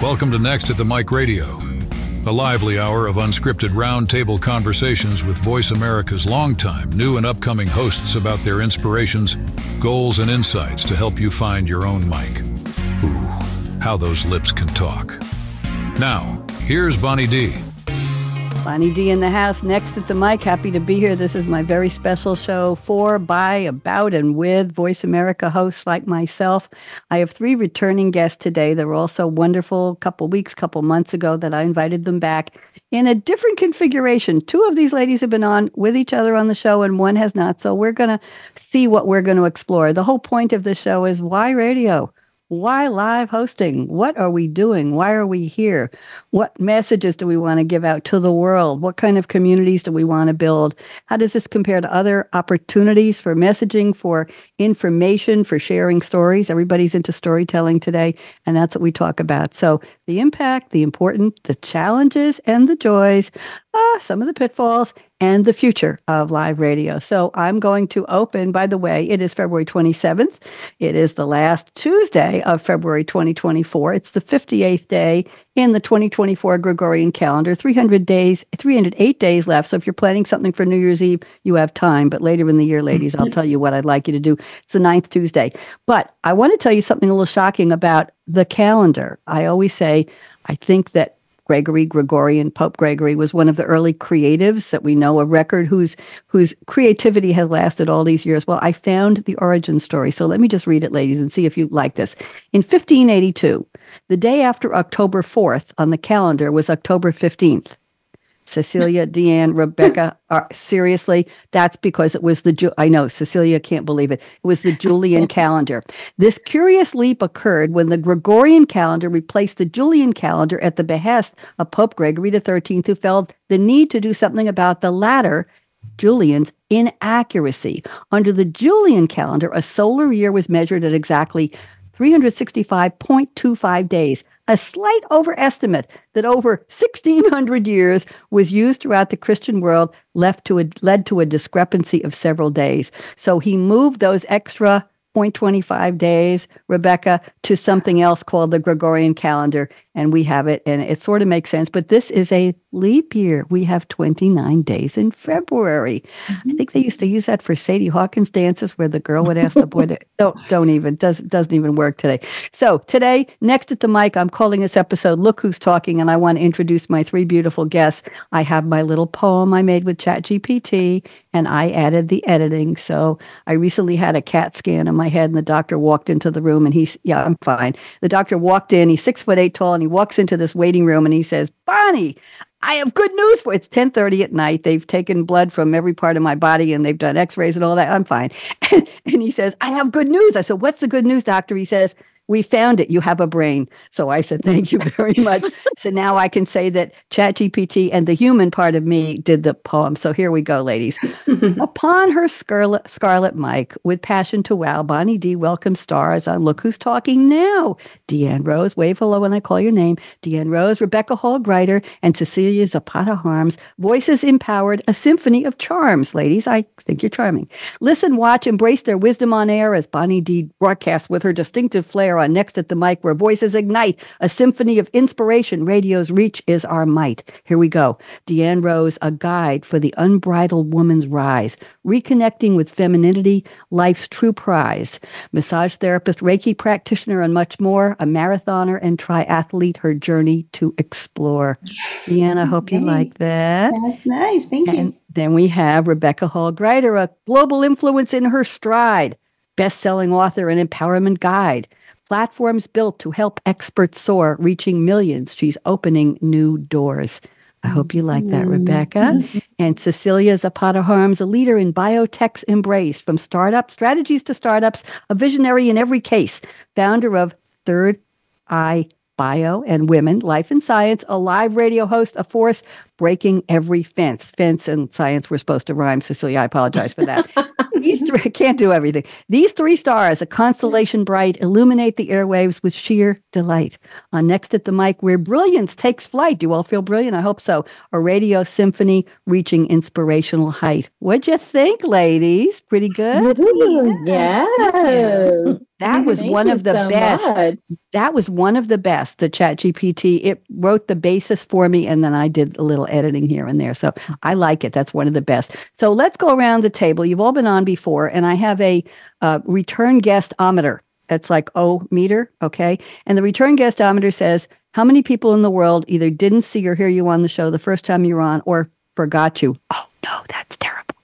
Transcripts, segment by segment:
Welcome to Next at the Mic Radio, a lively hour of unscripted roundtable conversations with VoiceAmerica's longtime, new, and upcoming hosts about their inspirations, goals, and insights to help you find your own mic. Ooh, how those lips can talk. Now, here's Bonnie D. Bonnie D in the house, next at the mic. Happy to be here. This is my very special show for, by, about, and with VoiceAmerica hosts like myself. I have three returning guests today. They were also wonderful a couple weeks, couple months ago that I invited them back in a different configuration. Two of these ladies have been on with each other on the show, and one has not. So we're going to see what we're going to explore. The whole point of the show is why radio? Why live hosting? What are we doing? Why are we here? What messages do we want to give out to the world? What kind of communities do we want to build? How does this compare to other opportunities for messaging, for information, for sharing stories? Everybody's into storytelling today, and that's what we talk about. So, the impact, the important, the challenges, and the joys, uh, some of the pitfalls, and the future of live radio. So I'm going to open, by the way, it is February 27th. It is the last Tuesday of February 2024. It's the 58th day in the 2024 Gregorian calendar. 300 days, 308 days left. So if you're planning something for New Year's Eve, you have time. But later in the year, ladies, I'll tell you what I'd like you to do. It's the ninth Tuesday. But I want to tell you something a little shocking about the calendar. I always say, I think that Gregory Gregorian Pope Gregory was one of the early creatives that we know a record whose whose creativity has lasted all these years. Well, I found the origin story. So let me just read it ladies and see if you like this. In 1582, the day after October 4th on the calendar was October 15th. Cecilia, Deanne, Rebecca. Are, seriously, that's because it was the. Ju- I know Cecilia can't believe it. It was the Julian calendar. This curious leap occurred when the Gregorian calendar replaced the Julian calendar at the behest of Pope Gregory XIII, who felt the need to do something about the latter, Julian's inaccuracy. Under the Julian calendar, a solar year was measured at exactly 365.25 days, a slight overestimate that over 1600 years was used throughout the Christian world left to a, led to a discrepancy of several days. So he moved those extra 0.25 days, Rebecca, to something else called the Gregorian calendar, and we have it, and it sort of makes sense. But this is a leap year. We have 29 days in February. Mm-hmm. I think they used to use that for Sadie Hawkins dances, where the girl would ask the boy to don't don't even does doesn't even work today. So today, next at the mic, I'm calling this episode "Look Who's Talking," and I want to introduce my three beautiful guests. I have my little poem I made with ChatGPT, and I added the editing. So I recently had a CAT scan in my head, and the doctor walked into the room, and he's yeah, I'm fine. The doctor walked in. He's six foot eight tall, and he walks into this waiting room and he says, Bonnie, I have good news for you. It's 1030 at night. They've taken blood from every part of my body and they've done x-rays and all that. I'm fine. And, and he says, I have good news. I said, what's the good news, doctor? He says, we found it. You have a brain. So I said, thank you very much. so now I can say that ChatGPT and the human part of me did the poem. So here we go, ladies. Upon her scarlet, scarlet mic, with passion to wow, Bonnie D welcomes stars on Look Who's Talking Now. Deanne Rose, wave hello when I call your name. Deanne Rose, Rebecca Hall Gruyter, and Cecilia Zapata Harms. Voices empowered, a symphony of charms. Ladies, I think you're charming. Listen, watch, embrace their wisdom on air as Bonnie D broadcasts with her distinctive flair on Next at the Mic, where voices ignite a symphony of inspiration. Radio's reach is our might. Here we go. Deanne Rose, a guide for the unbridled woman's rise, reconnecting with femininity, life's true prize. Massage therapist, Reiki practitioner, and much more. A marathoner and triathlete, her journey to explore. Deanne, I hope you like that. That's nice. Thank and you. Then we have Rebecca Hall Gruyter, a global influence in her stride, best selling author and empowerment guide. Platforms built to help experts soar, reaching millions. She's opening new doors. I hope you like that, mm-hmm. Rebecca. And Cecilia Zapata Harms, a leader in biotech's embrace, from startup strategies to startups, a visionary in every case, founder of Third Eye Bio and Women, Life and Science, a live radio host, a force breaking every fence. Fence and science were supposed to rhyme, Cecilia. I apologize for that. These three can't do everything. These three stars, a constellation bright, illuminate the airwaves with sheer delight. On Next at the Mic, where brilliance takes flight. Do you all feel brilliant? I hope so. A radio symphony reaching inspirational height. What'd you think, ladies? Pretty good? Yes. That was Thank one of the so best. much. That was one of the best. The Chat GPT. It wrote the basis for me, and then I did a little editing here and there. So I like it. That's one of the best. So let's go around the table. You've all been on before, and I have a uh, return guestometer. That's like O meter, okay? And the return guestometer says how many people in the world either didn't see or hear you on the show the first time you were on, or forgot you. Oh no, that's terrible.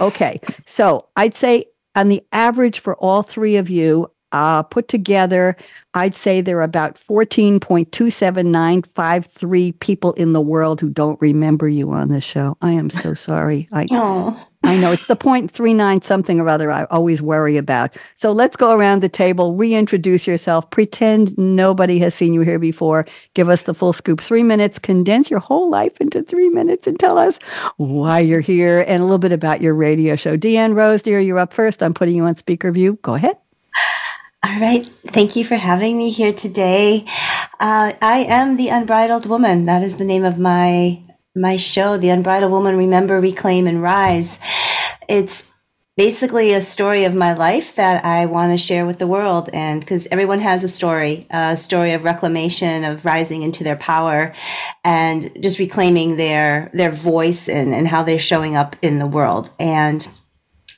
Okay, so I'd say on the average for all three of you, uh, put together, I'd say there are about 14.27953 people in the world who don't remember you on this show. I am so sorry. I, I know it's the 0.39 something or other I always worry about. So let's go around the table, reintroduce yourself, pretend nobody has seen you here before. Give us the full scoop. Three minutes, condense your whole life into three minutes and tell us why you're here and a little bit about your radio show. Deanne Rose, dear, you're up first. I'm putting you on speaker view. Go ahead. all right. Thank you for having me here today. Uh, I am the Unbridled Woman. That is the name of my my show, The Unbridled Woman. Remember, reclaim, and rise. It's basically a story of my life that I want to share with the world, and because everyone has a story, a story of reclamation, of rising into their power, and just reclaiming their their voice and and how they're showing up in the world. And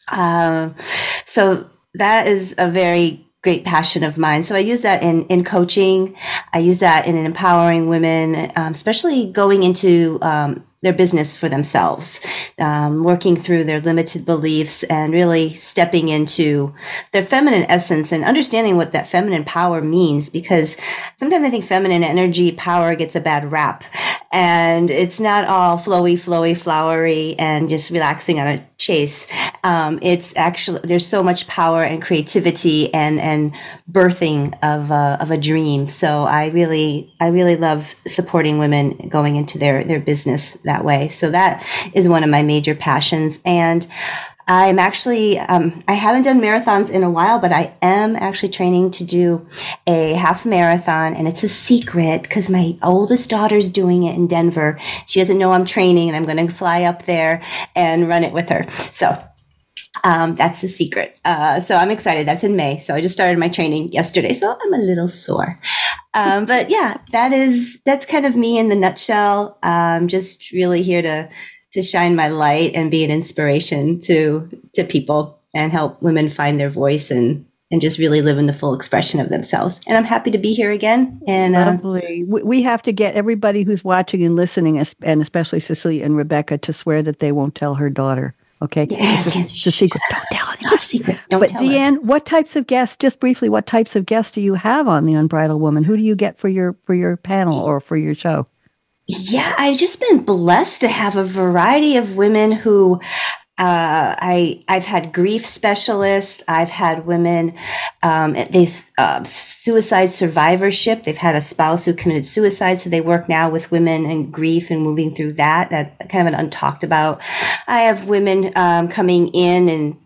um, so that is a very great passion of mine. So I use that in, in coaching. I use that in empowering women, um, especially going into um, their business for themselves, um, working through their limited beliefs and really stepping into their feminine essence and understanding what that feminine power means. Because sometimes I think feminine energy power gets a bad rap and it's not all flowy, flowy, flowery and just relaxing on a chase. Um, it's actually, there's so much power and creativity and, and birthing of a, of a dream. So I really, I really love supporting women going into their, their business that way. So that is one of my major passions. And I'm actually, um, I haven't done marathons in a while, but I am actually training to do a half marathon and it's a secret because my oldest daughter's doing it in Denver. She doesn't know I'm training and I'm going to fly up there and run it with her. So um, that's the secret. Uh, so I'm excited. That's in May. So I just started my training yesterday. So I'm a little sore. Um, but yeah, that is, that's kind of me in the nutshell. Um, just really here to, to shine my light and be an inspiration to, to people and help women find their voice and, and just really live in the full expression of themselves. And I'm happy to be here again. And uh, Lovely. We, we have to get everybody who's watching and listening, and especially Cecilia and Rebecca, to swear that they won't tell her daughter. Okay, Yes, it's, a, it's a secret. Don't tell anyone. not a secret. Don't But tell her. Deanne, what types of guests? Just briefly, what types of guests do you have on the Unbridled Woman? Who do you get for your for your panel or for your show? Yeah, I've just been blessed to have a variety of women who uh, I I've had grief specialists. I've had women. Um, they've uh, suicide survivorship. They've had a spouse who committed suicide, so they work now with women and grief and moving through that. That kind of an untalked about. I have women um, coming in and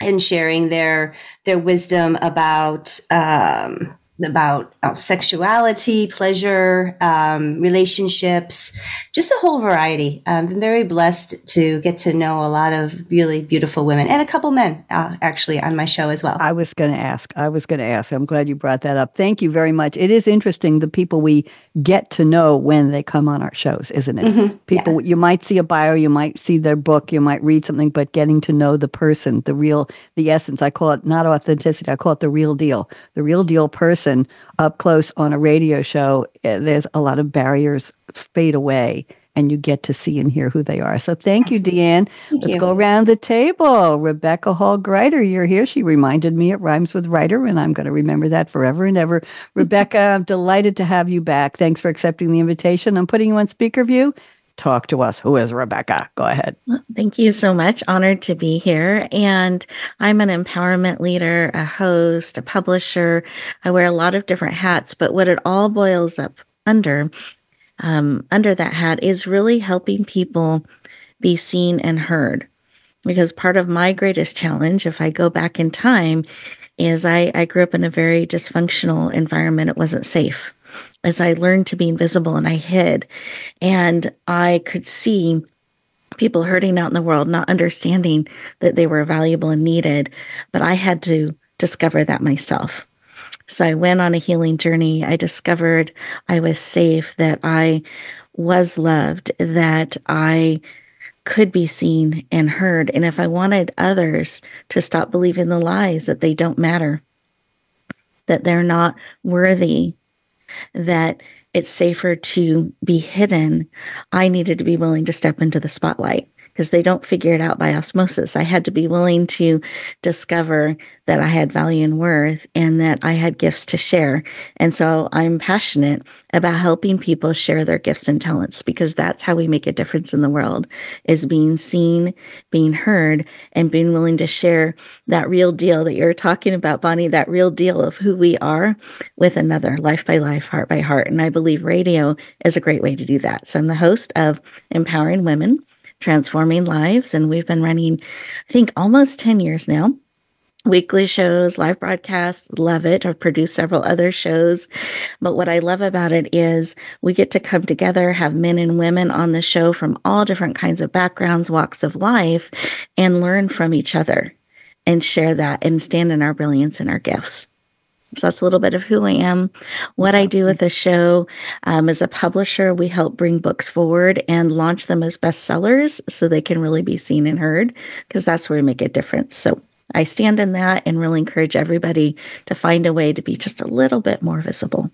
and sharing their their wisdom about um, about uh, sexuality, pleasure, um, relationships, just a whole variety. I've been very blessed to get to know a lot of really beautiful women and a couple men uh, actually on my show as well. I was going to ask. I was going to ask. I'm glad you brought that up. Thank you very much. It is interesting the people we get to know when they come on our shows, isn't it? Mhm, People you might see a bio, you might see their book, you might read something, but getting to know the person, the real, the essence. I call it not authenticity. I call it the real deal. The real deal person up close on a radio show. eh, There's a lot of barriers fade away. And you get to see and hear who they are. So thank you, Deanne. Thank Let's you. go around the table. Rebecca Hall Gruyter, you're here. She reminded me it rhymes with writer, and I'm going to remember that forever and ever. Rebecca, I'm delighted to have you back. Thanks for accepting the invitation. I'm putting you on speaker view. Talk to us. Who is Rebecca? Go ahead. Thank you so much. Honored to be here. And I'm an empowerment leader, a host, a publisher. I wear a lot of different hats, but what it all boils up under, um, under that hat is really helping people be seen and heard. Because part of my greatest challenge, if I go back in time, is I, I grew up in a very dysfunctional environment. It wasn't safe. As I learned to be invisible and I hid, and I could see people hurting out in the world, not understanding that they were valuable and needed. But I had to discover that myself. So I went on a healing journey. I discovered I was safe, that I was loved, that I could be seen and heard. And if I wanted others to stop believing the lies that they don't matter, that they're not worthy, that it's safer to be hidden, I needed to be willing to step into the spotlight because they don't figure it out by osmosis. I had to be willing to discover that I had value and worth and that I had gifts to share. And so I'm passionate about helping people share their gifts and talents because that's how we make a difference in the world is being seen, being heard and being willing to share that real deal that you're talking about Bonnie, that real deal of who we are with another life by life, heart by heart. And I believe radio is a great way to do that. So I'm the host of Empowering Women transforming lives. And we've been running, I think, almost 10 years now. Weekly shows, live broadcasts, love it. I've produced several other shows. But what I love about it is we get to come together, have men and women on the show from all different kinds of backgrounds, walks of life, and learn from each other and share that and stand in our brilliance and our gifts. So that's a little bit of who I am, what I do with the show. Um, as a publisher, we help bring books forward and launch them as bestsellers so they can really be seen and heard because that's where we make a difference. So I stand in that and really encourage everybody to find a way to be just a little bit more visible.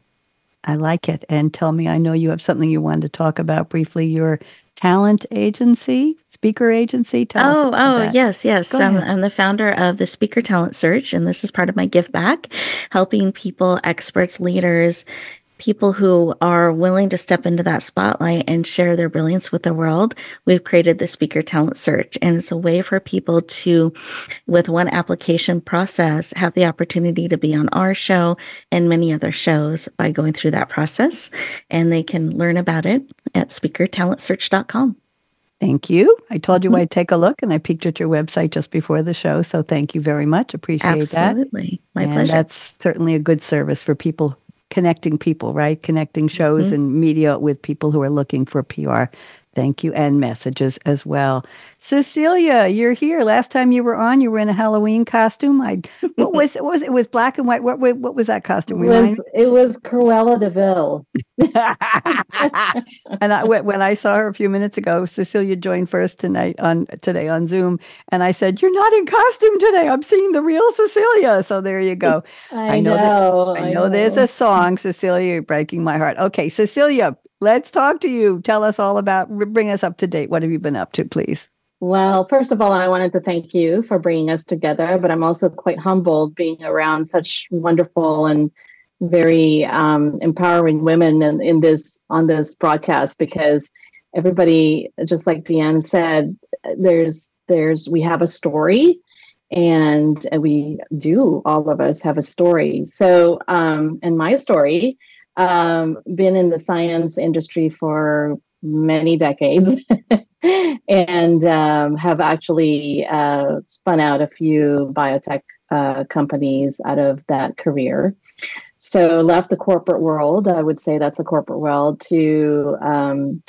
I like it. And tell me, I know you have something you wanted to talk about briefly your talent agency, speaker agency. Tell oh, oh, yes, yes. I'm, I'm, the founder of the Speaker Talent Search, and this is part of my give back, helping people, experts, leaders, people who are willing to step into that spotlight and share their brilliance with the world, we've created the speaker talent search. And it's a way for people to, with one application process, have the opportunity to be on our show and many other shows by going through that process. And they can learn about it at speakertalentsearch.com. Thank you. I told you mm-hmm. I'd take a look and I peeked at your website just before the show. So thank you very much. Appreciate Absolutely. that. Absolutely. My and pleasure. That's certainly a good service for people connecting people, right? Connecting shows mm-hmm. and media with people who are looking for PR. Thank you. And messages as well. Cecilia, you're here. Last time you were on, you were in a Halloween costume. I what was what was it was black and white. What what was that costume? It was it was Cruella de Vil. And I when I saw her a few minutes ago, Cecilia joined first tonight on today on Zoom, and I said, "You're not in costume today. I'm seeing the real Cecilia." So there you go. I, I know. know that, I, I know, know there's a song, Cecilia, you're breaking my heart. Okay, Cecilia, let's talk to you. Tell us all about. Bring us up to date. What have you been up to, please? Well, first of all, I wanted to thank you for bringing us together, but I'm also quite humbled being around such wonderful and very um, empowering women in, in this on this broadcast because everybody, just like Deanne said, there's there's we have a story, and we do all of us have a story. So, um, and my story, um, been in the science industry for many decades. and um, have actually uh, spun out a few biotech uh, companies out of that career. So left the corporate world. I would say that's the corporate world to um,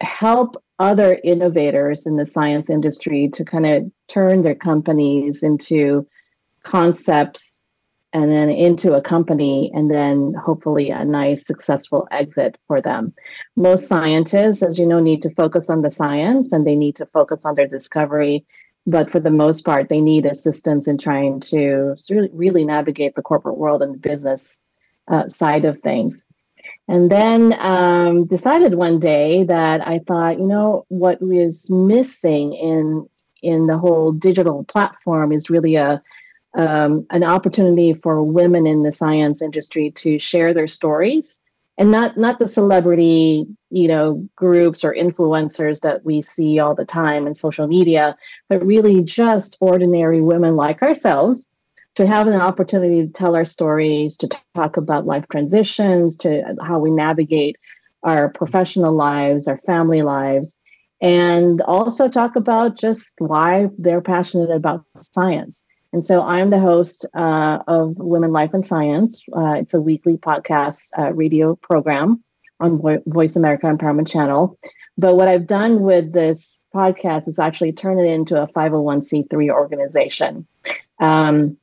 help other innovators in the science industry to kind of turn their companies into concepts and then into a company and then hopefully a nice successful exit for them. Most scientists as you know need to focus on the science and they need to focus on their discovery. But for the most part they need assistance in trying to really, really navigate the corporate world and the business uh, side of things. And then um, decided one day that i thought you know what is missing in in the whole digital platform is really a um, an opportunity for women in the science industry to share their stories. And not not the celebrity you know groups or influencers that we see all the time in social media but really just ordinary women like ourselves to have an opportunity to tell our stories to talk about life transitions to how we navigate our professional lives our family lives and also talk about just why they're passionate about science and so I'm the host uh, of Women, Life, and Science. Uh, it's a weekly podcast uh, radio program on Vo- VoiceAmerica Empowerment Channel. But what I've done with this podcast is actually turn it into a 501c3 organization. Um,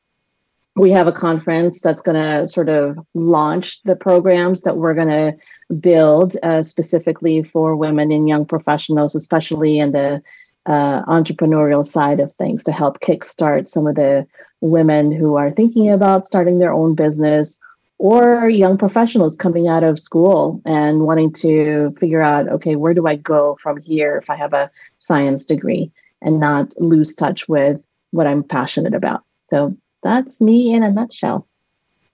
we have a conference that's going to sort of launch the programs that we're going to build uh, specifically for women and young professionals, especially in the uh, entrepreneurial side of things, to help kickstart some of the women who are thinking about starting their own business or young professionals coming out of school and wanting to figure out okay, where do I go from here if I have a science degree and not lose touch with what I'm passionate about. So that's me in a nutshell.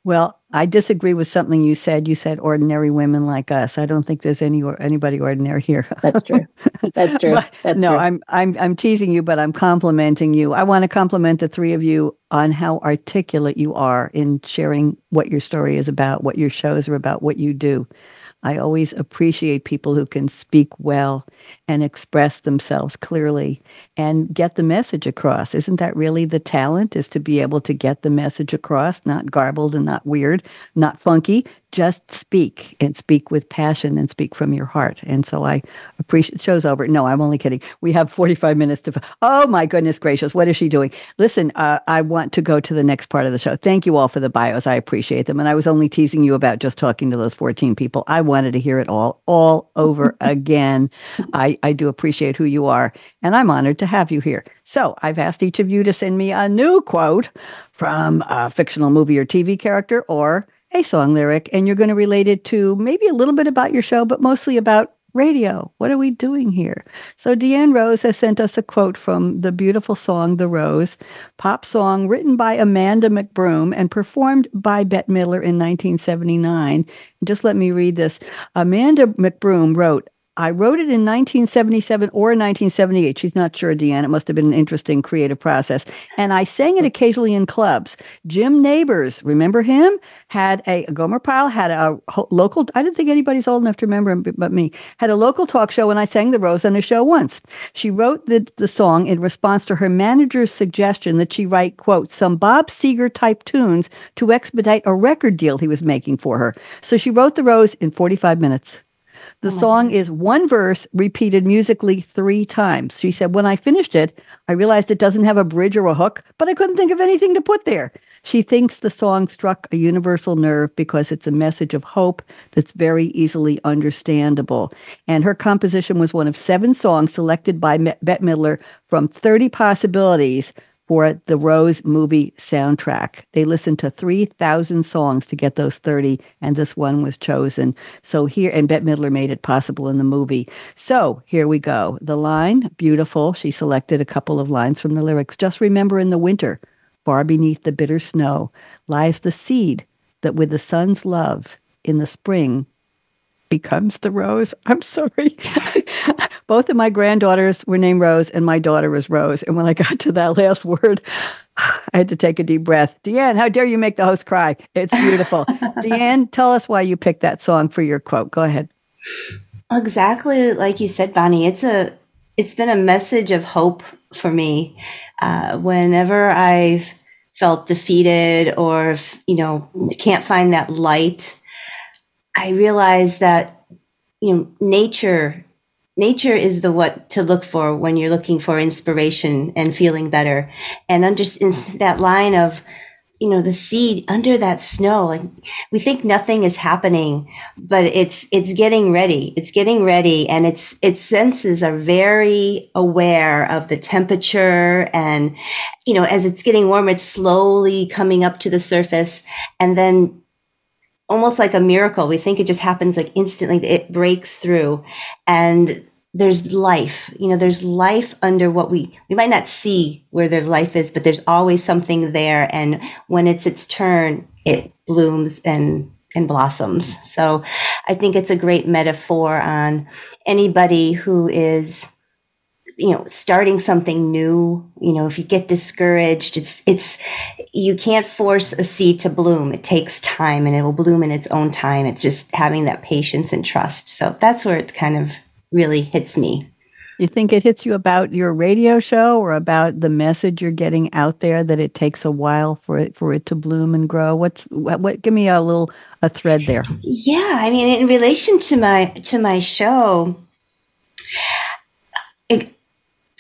Well, I disagree with something you said. You said ordinary women like us. I don't think there's any or anybody ordinary here. That's true. That's true. That's no, true. I'm I'm I'm teasing you, but I'm complimenting you. I want to compliment the three of you on how articulate you are in sharing what your story is about, what your shows are about, what you do. I always appreciate people who can speak well and express themselves clearly and get the message across. Isn't that really the talent is to be able to get the message across, not garbled and not weird, not funky, just speak and speak with passion and speak from your heart. And so I appreciate show's over. No, I'm only kidding. We have 45 minutes to. Oh my goodness gracious, what is she doing? Listen, uh, I want to go to the next part of the show. Thank you all for the bios. I appreciate them. And I was only teasing you about just talking to those 14 people. I wanted to hear it all, all over again. I, I do appreciate who you are, and I'm honored to have you here. So I've asked each of you to send me a new quote from a fictional movie or TV character or a song lyric, and you're going to relate it to maybe a little bit about your show, but mostly about radio. What are we doing here? So Deanne Rose has sent us a quote from the beautiful song The Rose, pop song written by Amanda McBroom and performed by Bette Midler in 1979. Just let me read this. Amanda McBroom wrote, I wrote it in 1977 or 1978. She's not sure, Deanne. It must have been an interesting creative process. And I sang it occasionally in clubs. Jim Nabors, remember him? Had a, Gomer Pyle had a local, I don't think anybody's old enough to remember him but me, had a local talk show and I sang The Rose on a show once. She wrote the, the song in response to her manager's suggestion that she write, quote, some Bob Seger type tunes to expedite a record deal he was making for her. So she wrote The Rose in 45 minutes. The oh song goodness. is one verse repeated musically three times. She said, When I finished it, I realized it doesn't have a bridge or a hook, but I couldn't think of anything to put there. She thinks the song struck a universal nerve because it's a message of hope that's very easily understandable. And her composition was one of seven songs selected by Bette Midler from 30 possibilities for the Rose movie soundtrack. They listened to 3,000 songs to get those 30, and this one was chosen. So here, and Bette Midler made it possible in the movie. So here we go. The line, beautiful. She selected a couple of lines from the lyrics. Just remember in the winter, far beneath the bitter snow, lies the seed that with the sun's love in the spring becomes the rose. I'm sorry. Both of my granddaughters were named Rose, and my daughter was Rose. And when I got to that last word, I had to take a deep breath. Deanne, how dare you make the host cry? It's beautiful. Deanne, tell us why you picked that song for your quote. Go ahead. Exactly like you said, Bonnie. It's a it's been a message of hope for me. Uh, whenever I've felt defeated or you know can't find that light I realized that you know nature nature is the what to look for when you're looking for inspiration and feeling better. And under that line of you know the seed under that snow like we think nothing is happening but it's it's getting ready. It's getting ready and its its senses are very aware of the temperature and you know as it's getting warmer it's slowly coming up to the surface. And then almost like a miracle. We think it just happens like instantly. It breaks through and there's life, you know, there's life under what we, we might not see where their life is, but there's always something there. And when it's its turn, it blooms and, and blossoms. So I think it's a great metaphor on anybody who is you know starting something new you know if you get discouraged it's it's you can't force a seed to bloom. It takes time and it will bloom in its own time. It's just having that patience and trust. So that's where it kind of really hits me. You think it hits you about your radio show or about the message you're getting out there that it takes a while for it for it to bloom and grow? What's what, what give me a little a thread there. Yeah i mean in relation to my to my show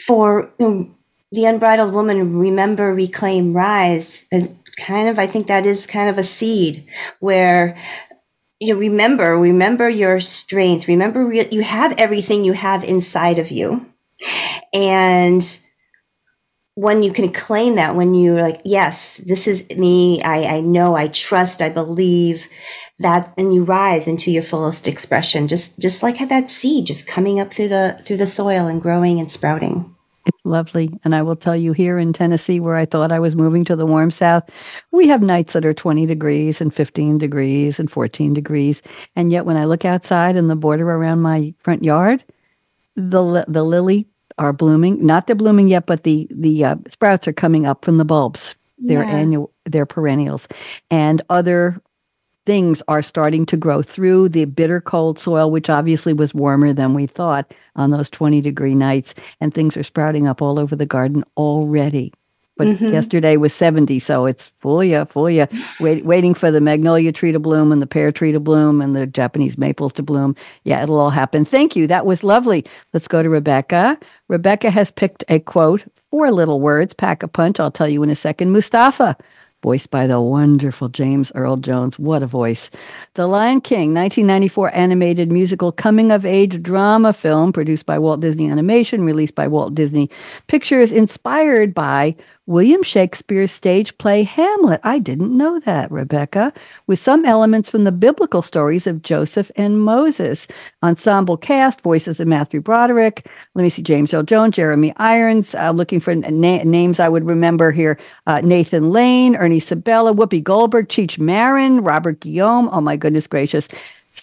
for um, the unbridled woman remember reclaim rise uh, kind of, I think that is kind of a seed where you know, remember, remember your strength. Remember, re- you have everything you have inside of you. And when you can claim that, when you're like, yes, this is me, I, I know, I trust, I believe that, and you rise into your fullest expression, just, just like that seed just coming up through the, through the soil and growing and sprouting. It's lovely. And I will tell you here in Tennessee, where I thought I was moving to the warm south, we have nights that are 20 degrees and 15 degrees and 14 degrees. And yet, when I look outside in the border around my front yard, the, the lily are blooming. Not they're blooming yet, but the, the uh, sprouts are coming up from the bulbs. They're yeah. annual, they're perennials. And other things are starting to grow through the bitter cold soil, which obviously was warmer than we thought on those 20 degree nights. And things are sprouting up all over the garden already. But mm-hmm. yesterday was 70, so it's full ya, full ya, wait, waiting for the magnolia tree to bloom and the pear tree to bloom and the Japanese maples to bloom. Yeah, it'll all happen. Thank you. That was lovely. Let's go to Rebecca. Rebecca has picked a quote, four little words, pack a punch. I'll tell you in a second. Mustafa voiced by the wonderful James Earl Jones. What a voice. The Lion King, 1994 animated musical coming of age drama film produced by Walt Disney Animation, released by Walt Disney Pictures, inspired by William Shakespeare's stage play Hamlet. I didn't know that, Rebecca, with some elements from the biblical stories of Joseph and Moses. Ensemble cast, voices of Matthew Broderick. Let me see, James Earl Jones, Jeremy Irons. I'm uh, looking for na- names I would remember here. Uh, Nathan Lane, Ernie Sabella, Whoopi Goldberg, Cheech Marin, Robert Guillaume. Oh my goodness gracious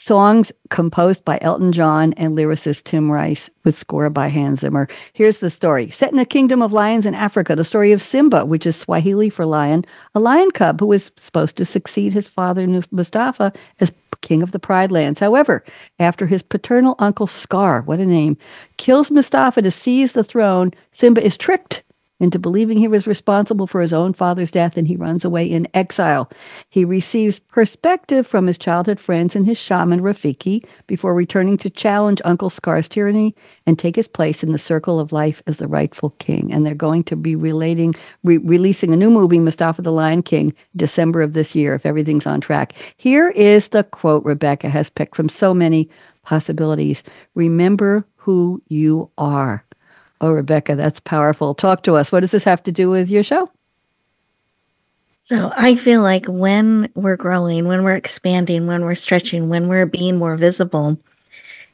songs composed by Elton John and lyricist Tim Rice with score by Hans Zimmer. Here's the story. Set in a kingdom of lions in Africa, the story of Simba, which is Swahili for lion, a lion cub who is supposed to succeed his father Mustafa as king of the Pride Lands. However, after his paternal uncle Scar, what a name, kills Mustafa to seize the throne, Simba is tricked into believing he was responsible for his own father's death and he runs away in exile. He receives perspective from his childhood friends and his shaman Rafiki before returning to challenge Uncle Scar's tyranny and take his place in the circle of life as the rightful king. And they're going to be relating, re- releasing a new movie, Mustafa the Lion King, December of this year, if everything's on track. Here is the quote Rebecca has picked from so many possibilities. Remember who you are. Oh, Rebecca, that's powerful. Talk to us. What does this have to do with your show? So I feel like when we're growing, when we're expanding, when we're stretching, when we're being more visible,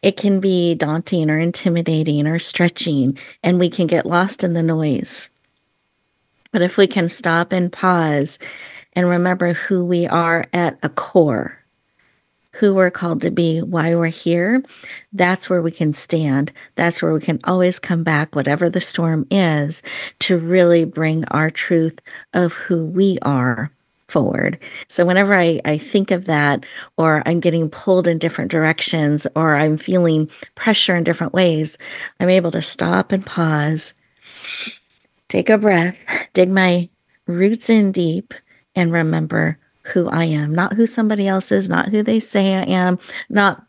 it can be daunting or intimidating or stretching, and we can get lost in the noise. But if we can stop and pause and remember who we are at a core, who we're called to be, why we're here, that's where we can stand. That's where we can always come back, whatever the storm is, to really bring our truth of who we are forward. So whenever I, I think of that, or I'm getting pulled in different directions, or I'm feeling pressure in different ways, I'm able to stop and pause, take a breath, dig my roots in deep, and remember who I am, not who somebody else is, not who they say I am, not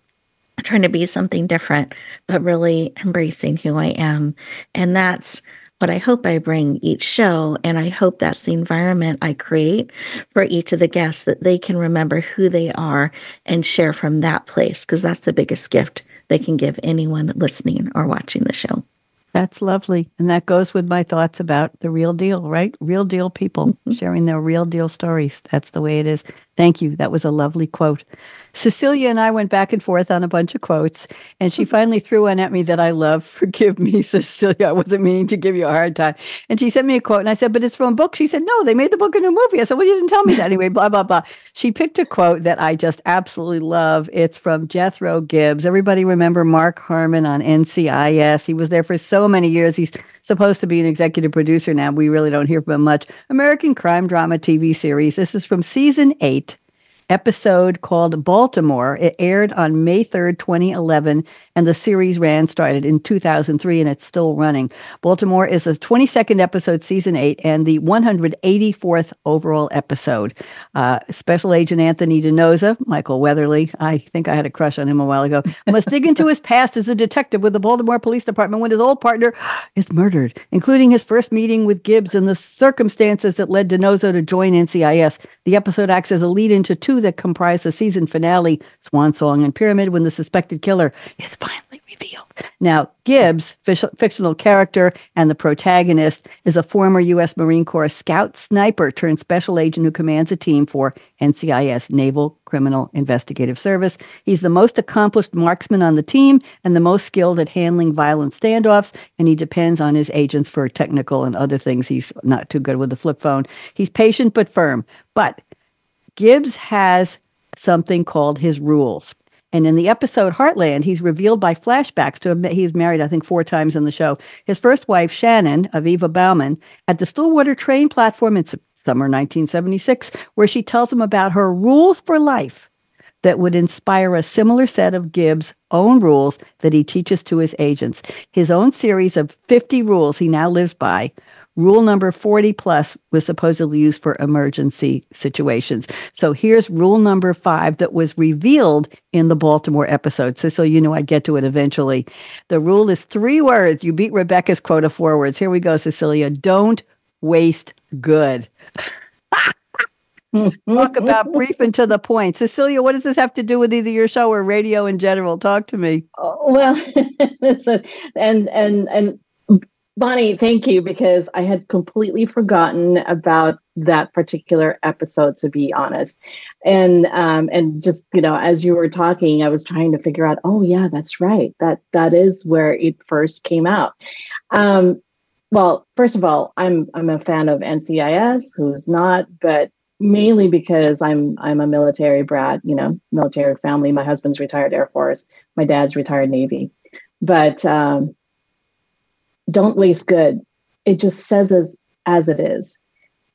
trying to be something different, but really embracing who I am. And that's what I hope I bring each show. And I hope that's the environment I create for each of the guests that they can remember who they are and share from that place, because that's the biggest gift they can give anyone listening or watching the show. That's lovely. And that goes with my thoughts about the real deal, right? Real deal people mm-hmm. sharing their real deal stories. That's the way it is. Thank you. That was a lovely quote. Cecilia and I went back and forth on a bunch of quotes, and she mm-hmm. finally threw one at me that I love. Forgive me, Cecilia. I wasn't meaning to give you a hard time. And she sent me a quote, and I said, But it's from a book. She said, No, they made the book into a movie. I said, Well, you didn't tell me that anyway, blah, blah, blah. She picked a quote that I just absolutely love. It's from Jethro Gibbs. Everybody remember Mark Harmon on NCIS? He was there for so many years. He's supposed to be an executive producer now. We really don't hear from him much. American crime drama TV series. This is from season eight episode called Baltimore. It aired on May 3rd, 2011, and the series ran, started in 2003, and it's still running. Baltimore is the 22nd episode, season eight, and the 184th overall episode. Uh, Special Agent Anthony DiNozzo, Michael Weatherly, I think I had a crush on him a while ago, must dig into his past as a detective with the Baltimore Police Department when his old partner is murdered, including his first meeting with Gibbs and the circumstances that led DiNozzo to join NCIS. The episode acts as a lead into two that comprise the season finale, Swan Song and Pyramid, when the suspected killer is finally revealed. Now, Gibbs, fictional character and the protagonist, is a former U.S. Marine Corps scout sniper turned special agent who commands a team for NCIS, Naval Criminal Investigative Service. He's the most accomplished marksman on the team and the most skilled at handling violent standoffs, and he depends on his agents for technical and other things. He's not too good with the flip phone. He's patient but firm. But Gibbs has something called his rules. And in the episode Heartland, he's revealed by flashbacks to him he's married, I think, four times in the show. His first wife, Shannon, Aviva Bauman, at the Stillwater train platform in summer 1976, where she tells him about her rules for life that would inspire a similar set of Gibbs' own rules that he teaches to his agents. His own series of 50 rules he now lives by Rule number 40 plus was supposedly used for emergency situations. So here's rule number five that was revealed in the Baltimore episode. So, so you know I'd get to it eventually. The rule is three words. You beat Rebecca's quota four words. Here we go, Cecilia. Don't waste good. Talk about brief and to the point. Cecilia, what does this have to do with either your show or radio in general? Talk to me. Oh, well, so, and and and Bonnie, thank you because I had completely forgotten about that particular episode to be honest. And um and just, you know, as you were talking, I was trying to figure out, oh yeah, that's right. That that is where it first came out. Um well, first of all, I'm I'm a fan of NCIS, who's not, but mainly because I'm I'm a military brat, you know, military family. My husband's retired Air Force, my dad's retired Navy. But um don't waste good. It just says as as it is.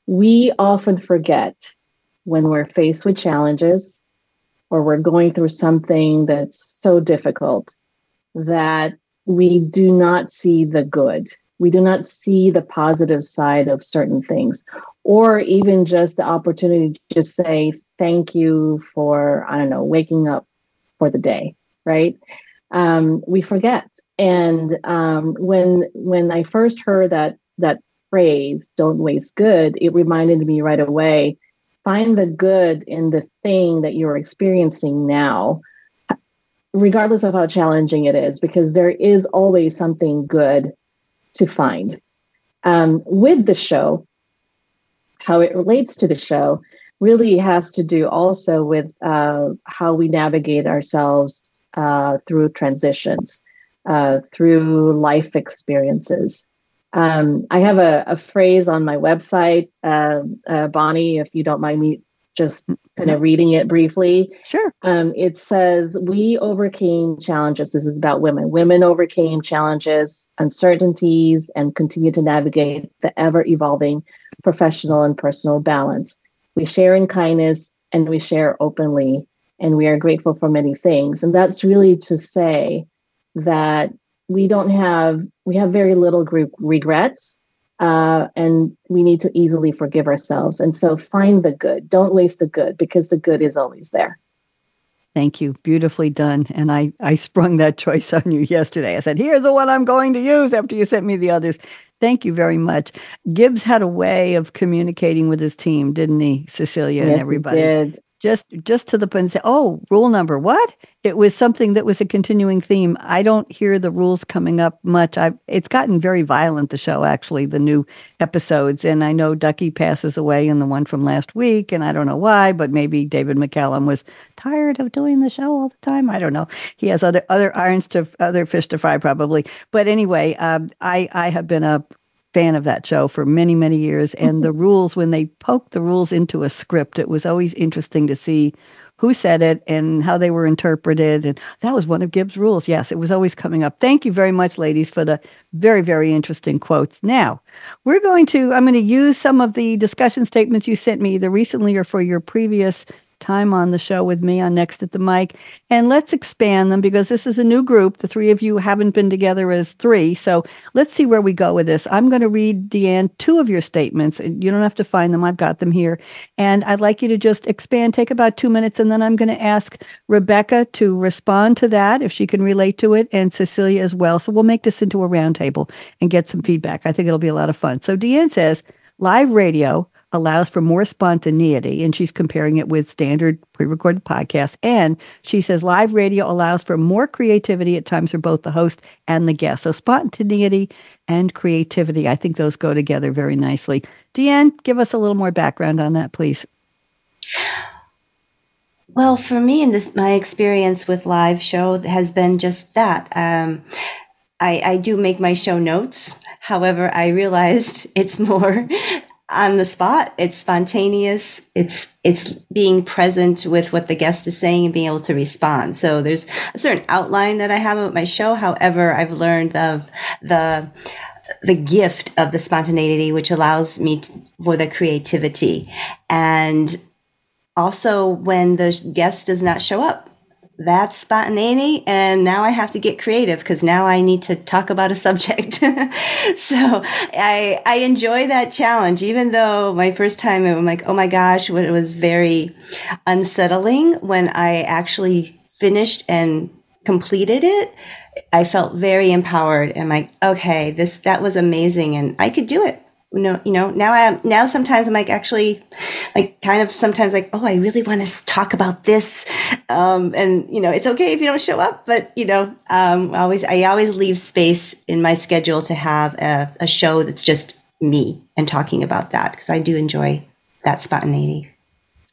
We often forget when we're faced with challenges or we're going through something that's so difficult that we do not see the good. We do not see the positive side of certain things, or even just the opportunity to just say thank you for, I don't know, waking up for the day, right? Um, we forget and um, when when I first heard that that phrase "don't waste good," it reminded me right away: find the good in the thing that you're experiencing now, regardless of how challenging it is, because there is always something good to find. Um, with the show, how it relates to the show really has to do also with uh, how we navigate ourselves uh, through transitions uh, through life experiences. Um, I have a, a, phrase on my website, uh, uh, Bonnie, if you don't mind me just kind of reading it briefly. Sure. Um, it says, We overcame challenges. This is about women. Women overcame challenges, uncertainties, and continue to navigate the ever evolving professional and personal balance. We share in kindness and we share openly, and we are grateful for many things. And that's really to say, that we don't have we have very little group regrets uh, and we need to easily forgive ourselves. And so find the good. Don't waste the good because the good is always there. Thank you. Beautifully done. And i i sprung that choice on you yesterday. I said here's the one i'm going to use after you sent me the others. Thank you very much. Gibbs had a way of communicating with his team didn't he cecilia yes, and everybody? he did just just to the point and say, oh, rule number what? It was something that was a continuing theme. I don't hear the rules coming up much. I it's gotten very violent. The show actually, the new episodes, and I know Ducky passes away in the one from last week, and I don't know why, but maybe David McCallum was tired of doing the show all the time. I don't know. He has other other irons to other fish to fry probably. But anyway, um, I I have been a fan of that show for many, many years. And mm-hmm. the rules, when they poked the rules into a script, it was always interesting to see who said it and how they were interpreted. And that was one of Gibbs' rules. Yes, it was always coming up. Thank you very much, ladies, for the very, very interesting quotes. Now, we're going to, I'm going to use some of the discussion statements you sent me either recently or for your previous time on the show with me on Next at the Mic. And let's expand them because this is a new group. The three of you haven't been together as three. So let's see where we go with this. I'm going to read, Deanne, two of your statements. You don't have to find them, I've got them here. And I'd like you to just expand, take about two minutes, and then I'm going to ask Rebecca to respond to that if she can relate to it, and Cecilia as well. So we'll make this into a roundtable and get some feedback. I think it'll be a lot of fun. So Deanne says, live radio allows for more spontaneity, and she's comparing it with standard pre recorded podcasts. And she says live radio allows for more creativity at times for both the host and the guest. So, spontaneity and creativity, I think those go together very nicely. Deanne, give us a little more background on that, please. Well, for me, and this, my experience with live show has been just that. Um, I, I do make my show notes. However, I realized it's more on the spot. It's spontaneous. It's it's being present with what the guest is saying and being able to respond. So there's a certain outline that I have of my show. However, I've learned of the the gift of the spontaneity, which allows me to, for the creativity, and also when the guest does not show up that's spontaneity and now i have to get creative because now i need to talk about a subject. So i i enjoy that challenge even though my first time i'm like oh my gosh it was very unsettling. When i actually finished and completed it i felt very empowered. And like okay this that was amazing and i could do it you know, you know, now I now sometimes I'm like actually like kind of sometimes like, oh, I really want to talk about this. Um, and you know, it's okay if you don't show up, but you know, um, I always, I always leave space in my schedule to have a, a show that's just me and talking about that because I do enjoy that spontaneity.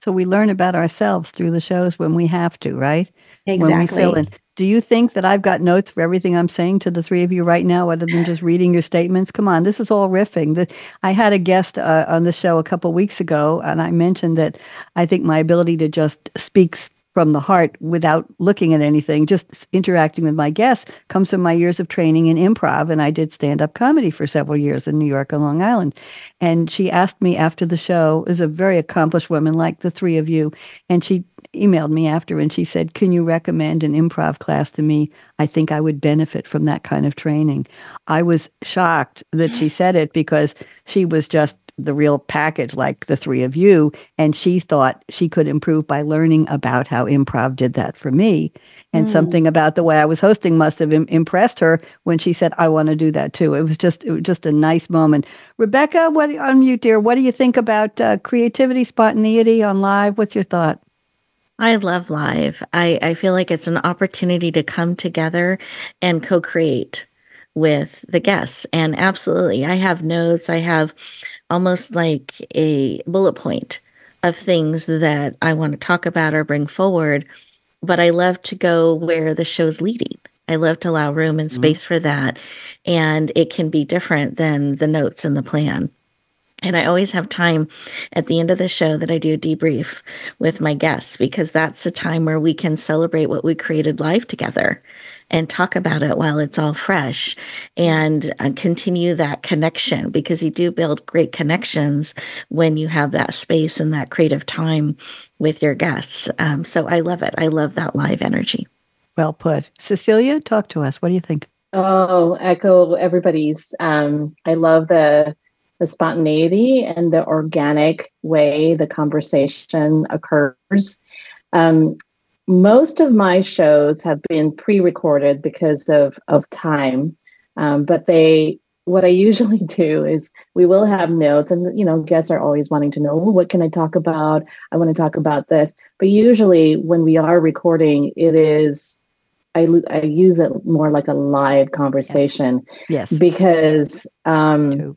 So we learn about ourselves through the shows when we have to, right? Exactly. Do you think that I've got notes for everything I'm saying to the three of you right now, other than just reading your statements? Come on, this is all riffing. The, I had a guest uh, on the show a couple weeks ago, and I mentioned that I think my ability to just speak from the heart without looking at anything, just interacting with my guests, comes from my years of training in improv. And I did stand up comedy for several years in New York and Long Island. And she asked me after the show, is a very accomplished woman like the three of you. And she emailed me after and she said, Can you recommend an improv class to me? I think I would benefit from that kind of training. I was shocked that she said it because she was just the real package like the three of you. And she thought she could improve by learning about how improv did that for me. And mm. something about the way I was hosting must have Im- impressed her when she said, I want to do that too. It was just, it was just a nice moment. Rebecca, what on you, dear? What do you think about uh, creativity, spontaneity on live? What's your thought? I love live. I, I feel like it's an opportunity to come together and co create with the guests. And absolutely, I have notes. I have almost like a bullet point of things that I want to talk about or bring forward. But I love to go where the show's leading. I love to allow room and mm-hmm. space mm-hmm. for that. And it can be different than the notes and the plan. And I always have time at the end of the show that I do a debrief with my guests because that's the time where we can celebrate what we created live together and talk about it while it's all fresh and uh, continue that connection because you do build great connections when you have that space and that creative time with your guests. Um, so I love it. I love that live energy. Well put. Cecilia, talk to us. What do you think? Oh, echo everybody's. Um, I love the the spontaneity and the organic way the conversation occurs. Um, most of my shows have been pre-recorded because of of time. Um, but they what i usually do is we will have notes and you know guests are always wanting to know well, what can i talk about? I want to talk about this. But usually when we are recording it is i, I use it more like a live conversation yes, yes. because um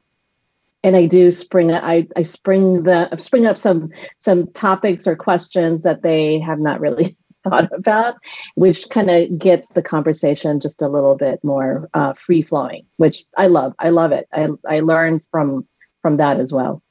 and I do spring I, I spring the spring up some some topics or questions that they have not really thought about, which kind of gets the conversation just a little bit more uh, free flowing, which I love. I love it. I I learn from from that as well.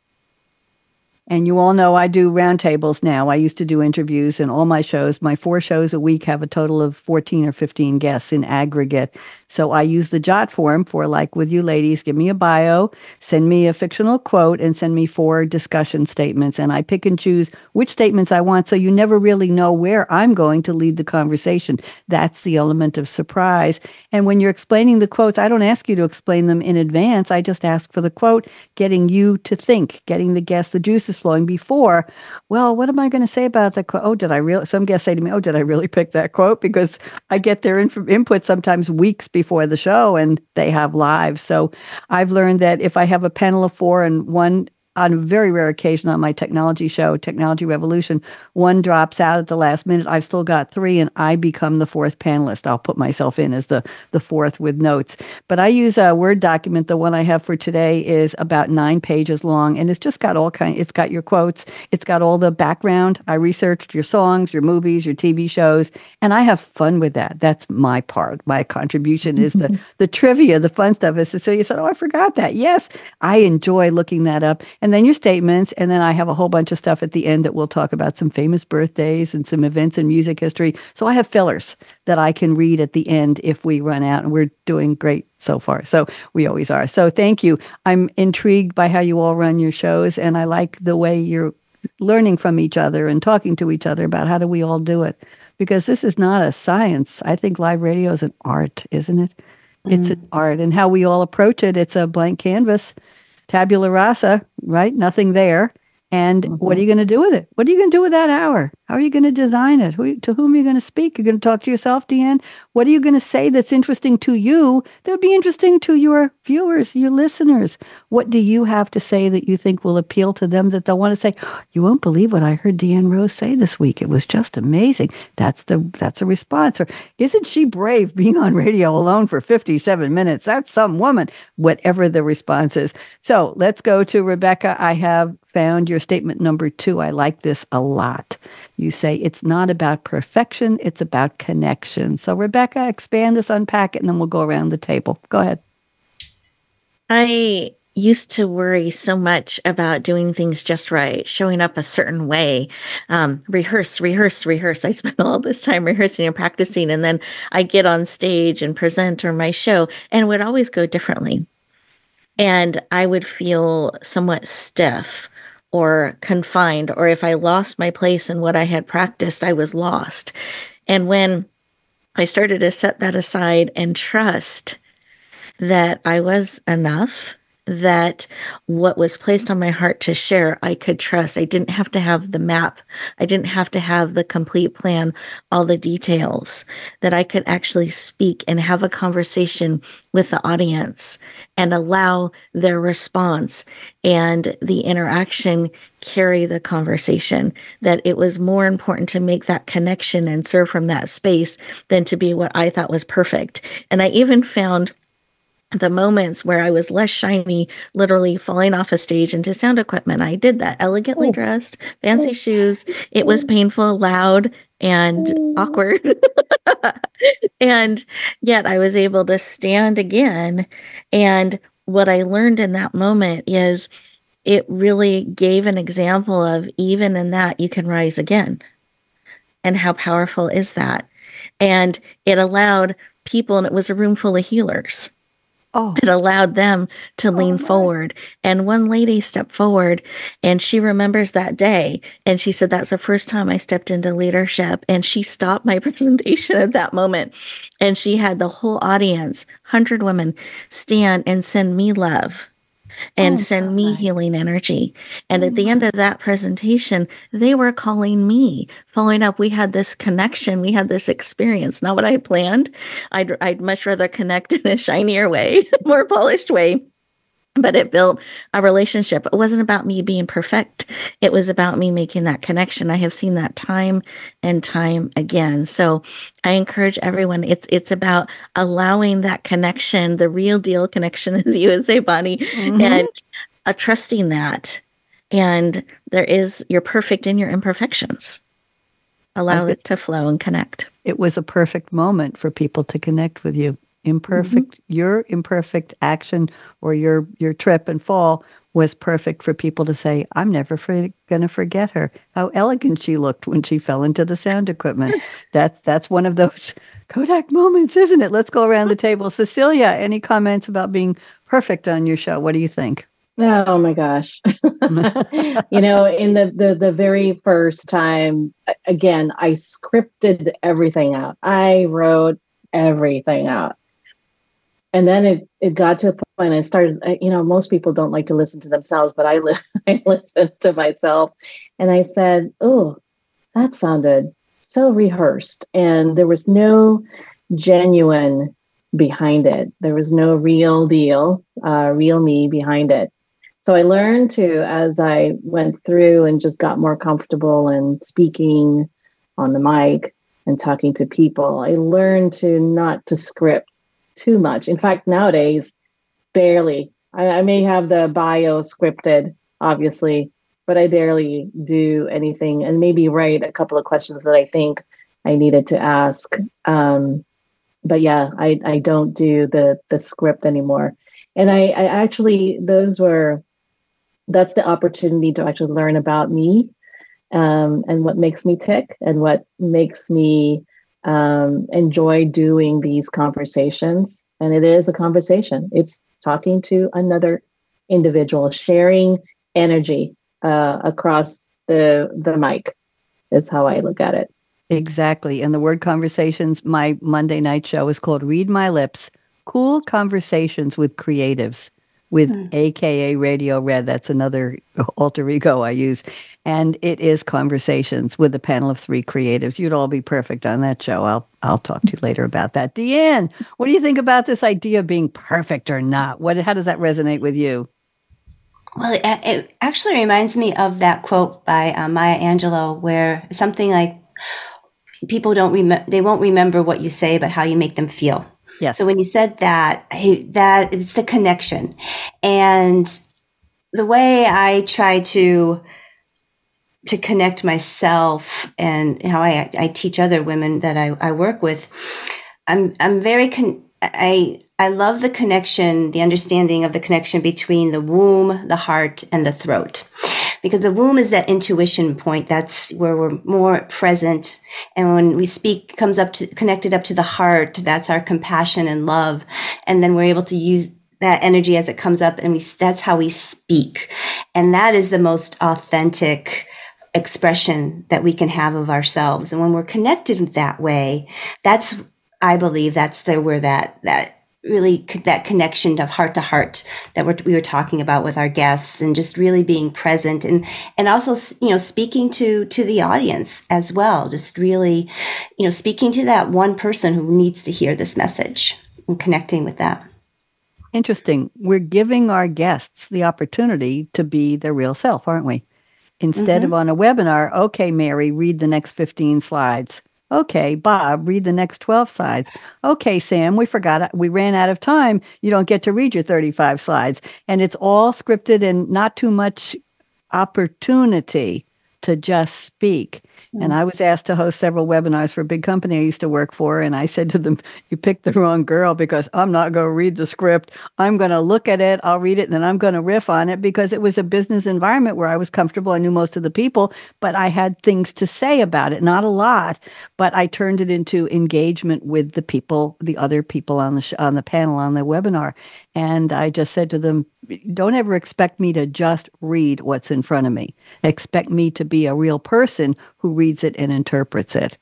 And you all know I do roundtables now. I used to do interviews in all my shows. My four shows a week have a total of 14 or 15 guests in aggregate. So I use the jot form for like with you ladies, give me a bio, send me a fictional quote, and send me four discussion statements. And I pick and choose which statements I want. So you never really know where I'm going to lead the conversation. That's the element of surprise. And when you're explaining the quotes, I don't ask you to explain them in advance. I just ask for the quote, getting you to think, getting the guest, the juices flowing before. Well, what am I going to say about the quote? Oh, did I really? Some guests say to me, Oh, did I really pick that quote? Because I get their inf- input sometimes weeks before the show and they have lives. So I've learned that if I have a panel of four and one on a very rare occasion on my technology show, Technology Revolution, one drops out at the last minute. I've still got three, and I become the fourth panelist. I'll put myself in as the the fourth with notes. But I use a Word document. The one I have for today is about nine pages long, and it's just got all kind. It's got your quotes. It's got all the background. I researched your songs, your movies, your TV shows, and I have fun with that. That's my part. My contribution is the the trivia, the fun stuff. As Cecilia said, "Oh, I forgot that." Yes, I enjoy looking that up. And then your statements. And then I have a whole bunch of stuff at the end that we'll talk about some famous birthdays and some events in music history. So I have fillers that I can read at the end if we run out. And we're doing great so far. So we always are. So thank you. I'm intrigued by how you all run your shows. And I like the way you're learning from each other and talking to each other about how do we all do it. Because this is not a science. I think live radio is an art, isn't it? It's mm-hmm. an art. And how we all approach it, it's a blank canvas tabula rasa, right? Nothing there. And mm-hmm. what are you going to do with it? What are you going to do with that hour? How are you going to design it? Who, to whom are you going to speak? You're going to talk to yourself, Deanne? What are you going to say that's interesting to you that would be interesting to your viewers, your listeners? What do you have to say that you think will appeal to them that they'll want to say, you won't believe what I heard Deanne Rose say this week. It was just amazing. That's the that's a response. Or isn't she brave being on radio alone for 57 minutes? That's some woman, whatever the response is. So let's go to Rebecca. I have found your statement number two. I like this a lot. You say it's not about perfection, it's about connection. So, Rebecca, expand this, unpack it, and then we'll go around the table. Go ahead. I used to worry so much about doing things just right, showing up a certain way, um, rehearse, rehearse, rehearse. I spent all this time rehearsing and practicing, and then I get on stage and present or my show, and would always go differently. And I would feel somewhat stiff or confined, or if I lost my place in what I had practiced, I was lost. And when I started to set that aside and trust that I was enough that what was placed on my heart to share, I could trust. I didn't have to have the map. I didn't have to have the complete plan, all the details, that I could actually speak and have a conversation with the audience and allow their response and the interaction carry the conversation. That it was more important to make that connection and serve from that space than to be what I thought was perfect. And I even found the moments where I was less shiny, literally falling off a stage into sound equipment. I did that elegantly oh. dressed, fancy oh. shoes. It was oh. painful, loud, and oh. awkward. and yet I was able to stand again. And what I learned in that moment is it really gave an example of even in that you can rise again. And how powerful is that? And it allowed people, and it was a room full of healers Oh. It allowed them to oh lean oh, forward. And one lady stepped forward and she remembers that day. And she said, That's the first time I stepped into leadership. And she stopped my presentation at that moment. And she had the whole audience, 100 women, stand and send me love and oh, send God. me healing energy. And at the mm-hmm. end of that presentation, they were calling me, following up. We had this connection, we had this experience, not what I planned. I'd, I'd much rather connect in a shinier way, more polished way but it built a relationship. It wasn't about me being perfect. It was about me making that connection. I have seen that time and time again. So I encourage everyone. It's it's about allowing that connection, the real deal connection, as you would say, Bonnie, mm-hmm. and uh, trusting that. And there is you're perfect in your imperfections. Allow it to flow and connect. It was a perfect moment for people to connect with you imperfect mm-hmm. your imperfect action or your your trip and fall was perfect for people to say, I'm never for- going to forget her. How elegant she looked when she fell into the sound equipment. that's that's one of those Kodak moments, isn't it? Let's go around the table. Cecilia, any comments about being perfect on your show? What do you think? Oh my gosh. you know, in the, the the very first time again, I scripted everything out. I wrote everything out. And then it it got to a point I started you know, most people don't like to listen to themselves, but I li- I listened to myself and I said, "Oh, that sounded so rehearsed and there was no genuine behind it. There was no real deal, uh, real me behind it. So I learned to, as I went through and just got more comfortable and speaking on the mic and talking to people, I learned to not to script too much. In fact, nowadays, barely. I, I may have the bio scripted, obviously, but I barely do anything and maybe write a couple of questions that I think I needed to ask. Um, but yeah, I, I don't do the the script anymore. And I, I actually those were that's the opportunity to actually learn about me um, and what makes me tick and what makes me um, enjoy doing these conversations. And it is a conversation. It's talking to another individual, sharing energy uh, across the the mic. Is how I look at it. Exactly. And the word conversations, my Monday night show is called Read My Lips Cool Conversations with Creatives with mm. AKA Radio Red. That's another alter ego I use. And it is conversations with a panel of three creatives. You'd all be perfect on that show. I'll I'll talk to you later about that. Deanne, what do you think about this idea of being perfect or not? What how does that resonate with you? Well, it, it actually reminds me of that quote by uh, Maya Angelou, where something like people don't remember, they won't remember what you say, but how you make them feel. Yes. So when you said that, I, that it's the connection, and the way I try to to connect myself and how I I teach other women that I, I work with, I'm I'm very con- I I love the connection, the understanding of the connection between the womb, the heart, and the throat because the womb is that intuition point. That's where we're more present. And when we speak comes up to connected up to the heart, that's our compassion and love. And then we're able to use that energy as it comes up and we, that's how we speak. And that is the most authentic expression that we can have of ourselves. And when we're connected that way, that's, I believe that's the, where that, that really that connection of heart to heart that we're, we were talking about with our guests and just really being present and and also you know speaking to to the audience as well. Just really you know speaking to that one person who needs to hear this message and connecting with that. Interesting. We're giving our guests the opportunity to be their real self aren't we instead mm-hmm. of on a webinar okay mary read the next 15 slides Okay, Bob, read the next 12 slides. Okay, Sam, we forgot, we ran out of time. You don't get to read your 35 slides. And it's all scripted and not too much opportunity to just speak. Mm-hmm. And I was asked to host several webinars for a big company I used to work for. And I said to them, You picked the wrong girl because I'm not going to read the script. I'm going to look at it, I'll read it, and then I'm going to riff on it because it was a business environment where I was comfortable. I knew most of the people, but I had things to say about it. Not a lot, but I turned it into engagement with the people, the other people on the, sh- on the panel, on the webinar. And I just said to them, don't ever expect me to just read what's in front of me. Expect me to be a real person who reads it and interprets it.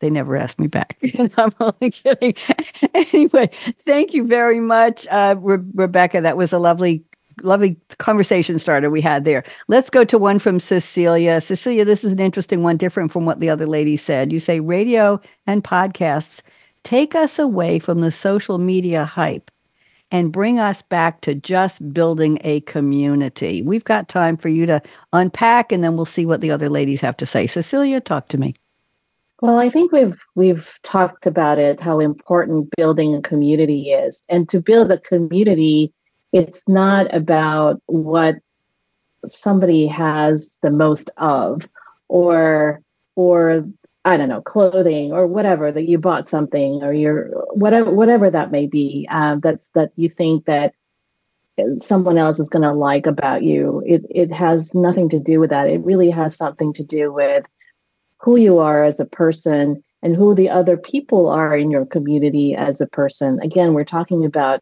They never asked me back. I'm only kidding. anyway, thank you very much, uh, Re- Rebecca. That was a lovely, lovely conversation starter we had there. Let's go to one from Cecilia. Cecilia, this is an interesting one, different from what the other lady said. You say radio and podcasts take us away from the social media hype and bring us back to just building a community. We've got time for you to unpack and then we'll see what the other ladies have to say. Cecilia, talk to me. Well, I think we've we've talked about it how important building a community is. And to build a community, it's not about what somebody has the most of or or I don't know, clothing or whatever that you bought something or your whatever whatever that may be. Um, that's that you think that someone else is going to like about you. It it has nothing to do with that. It really has something to do with who you are as a person and who the other people are in your community as a person. Again, we're talking about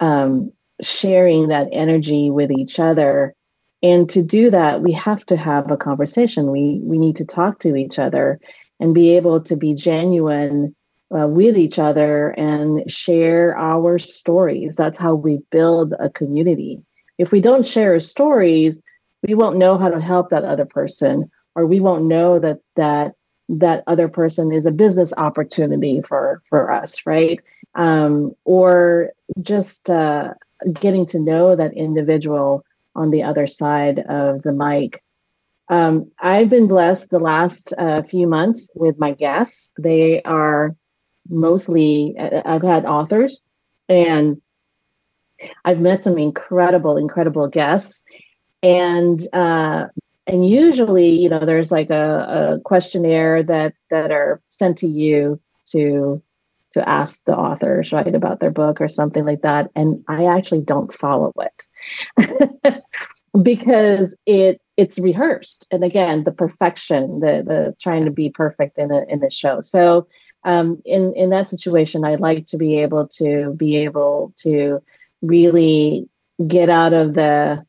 um, sharing that energy with each other. And to do that, we have to have a conversation. We we need to talk to each other and be able to be genuine uh, with each other and share our stories. That's how we build a community. If we don't share stories, we won't know how to help that other person, or we won't know that that that other person is a business opportunity for for us, right? Um, or just uh, getting to know that individual on the other side of the mic. Um, I've been blessed the last uh, few months with my guests. They are mostly uh, I've had authors and I've met some incredible, incredible guests. And uh, and usually, you know, there's like a, a questionnaire that that are sent to you to to ask the authors right about their book or something like that and i actually don't follow it because it it's rehearsed and again the perfection the the trying to be perfect in a in a show so um, in in that situation, I like to be able to be able to really get out of the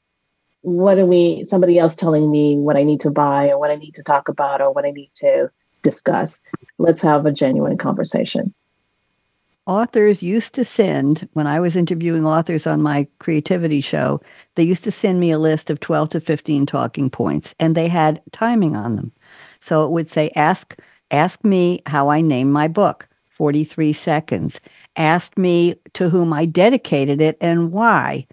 what are we somebody else telling me what I need to buy or what I need to talk about or what I need to discuss. Let's have a genuine conversation. Authors used to send, when I was interviewing authors on my creativity show, they used to send me a list of 12 to 15 talking points and they had timing on them. So it would say, ask Ask me how I named my book, 43 seconds. Asked me to whom I dedicated it and why,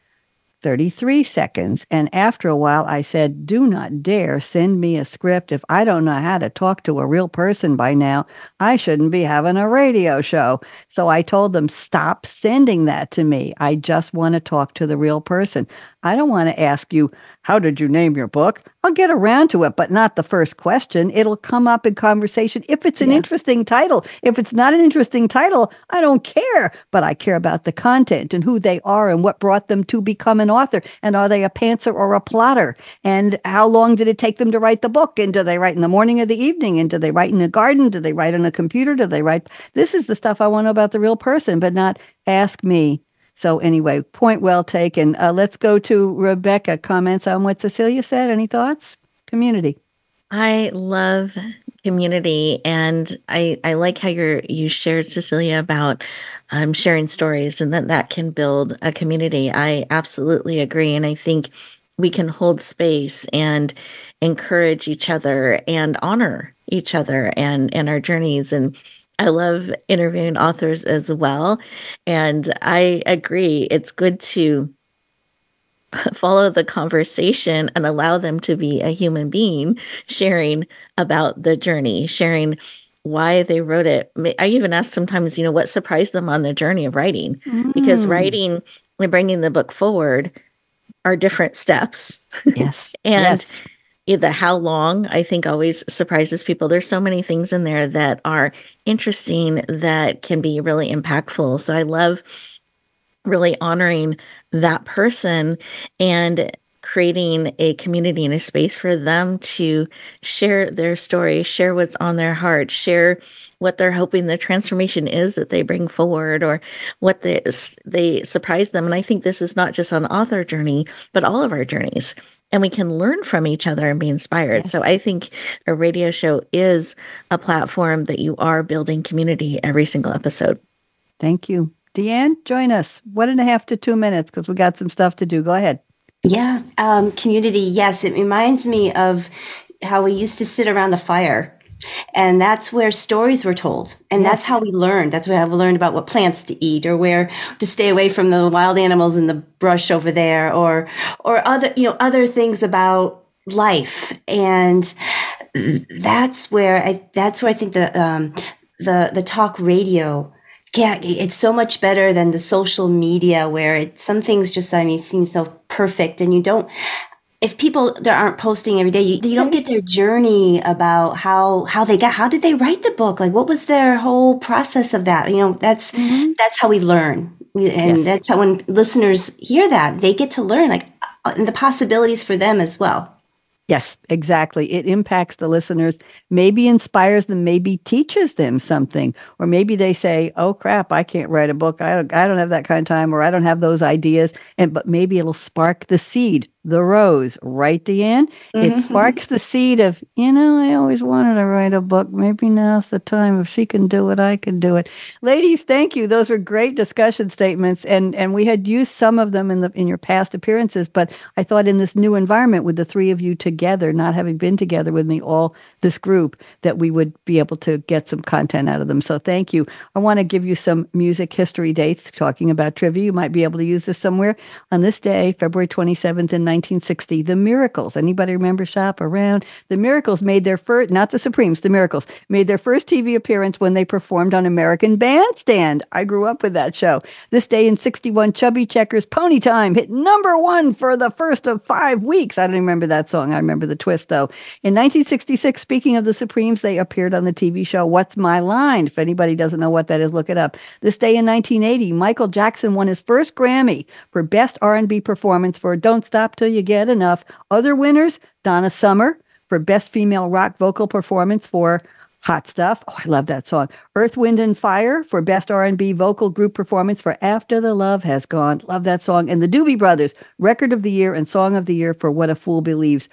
33 seconds. And after a while, I said, Do not dare send me a script. If I don't know how to talk to a real person by now, I shouldn't be having a radio show. So I told them, Stop sending that to me. I just want to talk to the real person. I don't want to ask you, How did you name your book? I'll get around to it, but not the first question. It'll come up in conversation if it's an yeah. interesting title. If it's not an interesting title, I don't care, but I care about the content and who they are and what brought them to become an author. And are they a pantser or a plotter? And how long did it take them to write the book? And do they write in the morning or the evening? And do they write in a garden? Do they write on a computer? Do they write? This is the stuff I want to know about the real person, but not ask me so anyway, point well taken. Uh, let's go to Rebecca. Comments on what Cecilia said. Any thoughts? Community. I love community, and I I like how you you shared Cecilia about um, sharing stories, and that that can build a community. I absolutely agree, and I think we can hold space and encourage each other and honor each other and and our journeys and I love interviewing authors as well. And I agree, it's good to follow the conversation and allow them to be a human being sharing about the journey, sharing why they wrote it. I even ask sometimes, you know, what surprised them on their journey of writing, mm. because writing and bringing the book forward are different steps. Yes. and yes the how long I think always surprises people. There's so many things in there that are interesting that can be really impactful. So I love really honoring that person and creating a community and a space for them to share their story, share what's on their heart, share what they're hoping the transformation is that they bring forward or what they, they surprise them. And I think this is not just an author journey, but all of our journeys and we can learn from each other and be inspired. Yes. So I think a radio show is a platform that you are building community every single episode. Thank you. Deanne, join us. One and a half to two minutes because we got some stuff to do. Go ahead. Yeah, um, community. Yes, it reminds me of how we used to sit around the fire and that's where stories were told. And yes. that's how we learned. That's where we learned about what plants to eat or where to stay away from the wild animals in the brush over there or, or other, you know, other things about life. And that's where I, that's where I think the, um, the, the talk radio yeah, it's so much better than the social media where it, some things just, I mean, seem so perfect and you don't, if people that aren't posting every day, you, you don't get their journey about how how they got how did they write the book? Like what was their whole process of that? You know, that's mm-hmm. that's how we learn. And Yes. that's how when listeners hear that, they get to learn like uh, the possibilities for them as well. Yes, exactly. It impacts the listeners, maybe inspires them, maybe teaches them something, or maybe they say, "Oh crap, I can't write a book. I don't, I don't have that kind of time, or I don't have those ideas." And but maybe it'll spark the seed, the rose, right, Deanne? It Mhm. sparks the seed of, you know, I always wanted to write a book. Maybe now's the time. If she can do it, I can do it. Ladies, thank you. Those were great discussion statements, and and we had used some of them in the in your past appearances, but I thought in this new environment with the three of you together, not having been together with me all this group, that we would be able to get some content out of them. So thank you. I want to give you some music history dates talking about trivia. You might be able to use this somewhere. On this day, February 27th in 1960, The Miracles. Anybody remember Shop Around? The Miracles made their first, not the Supremes, The Miracles, made their first TV appearance when they performed on American Bandstand. I grew up with that show. This day in 61, Chubby Checker's Pony Time hit number one for the first of five weeks. I don't remember that song. I remember the twist, though. In 1966, speaking of the Supremes, they appeared on the TV show What's My Line? If anybody doesn't know what that is, look it up. This day in 1980, Michael Jackson won his first Grammy for Best R&B Performance for Don't Stop Till You Get Enough. Other winners, Donna Summer for Best Female Rock Vocal Performance for Hot Stuff. Oh, I love that song. Earth, Wind, and Fire for Best R&B Vocal Group Performance for After the Love Has Gone. Love that song. And the Doobie Brothers, Record of the Year and Song of the Year for What a Fool Believes.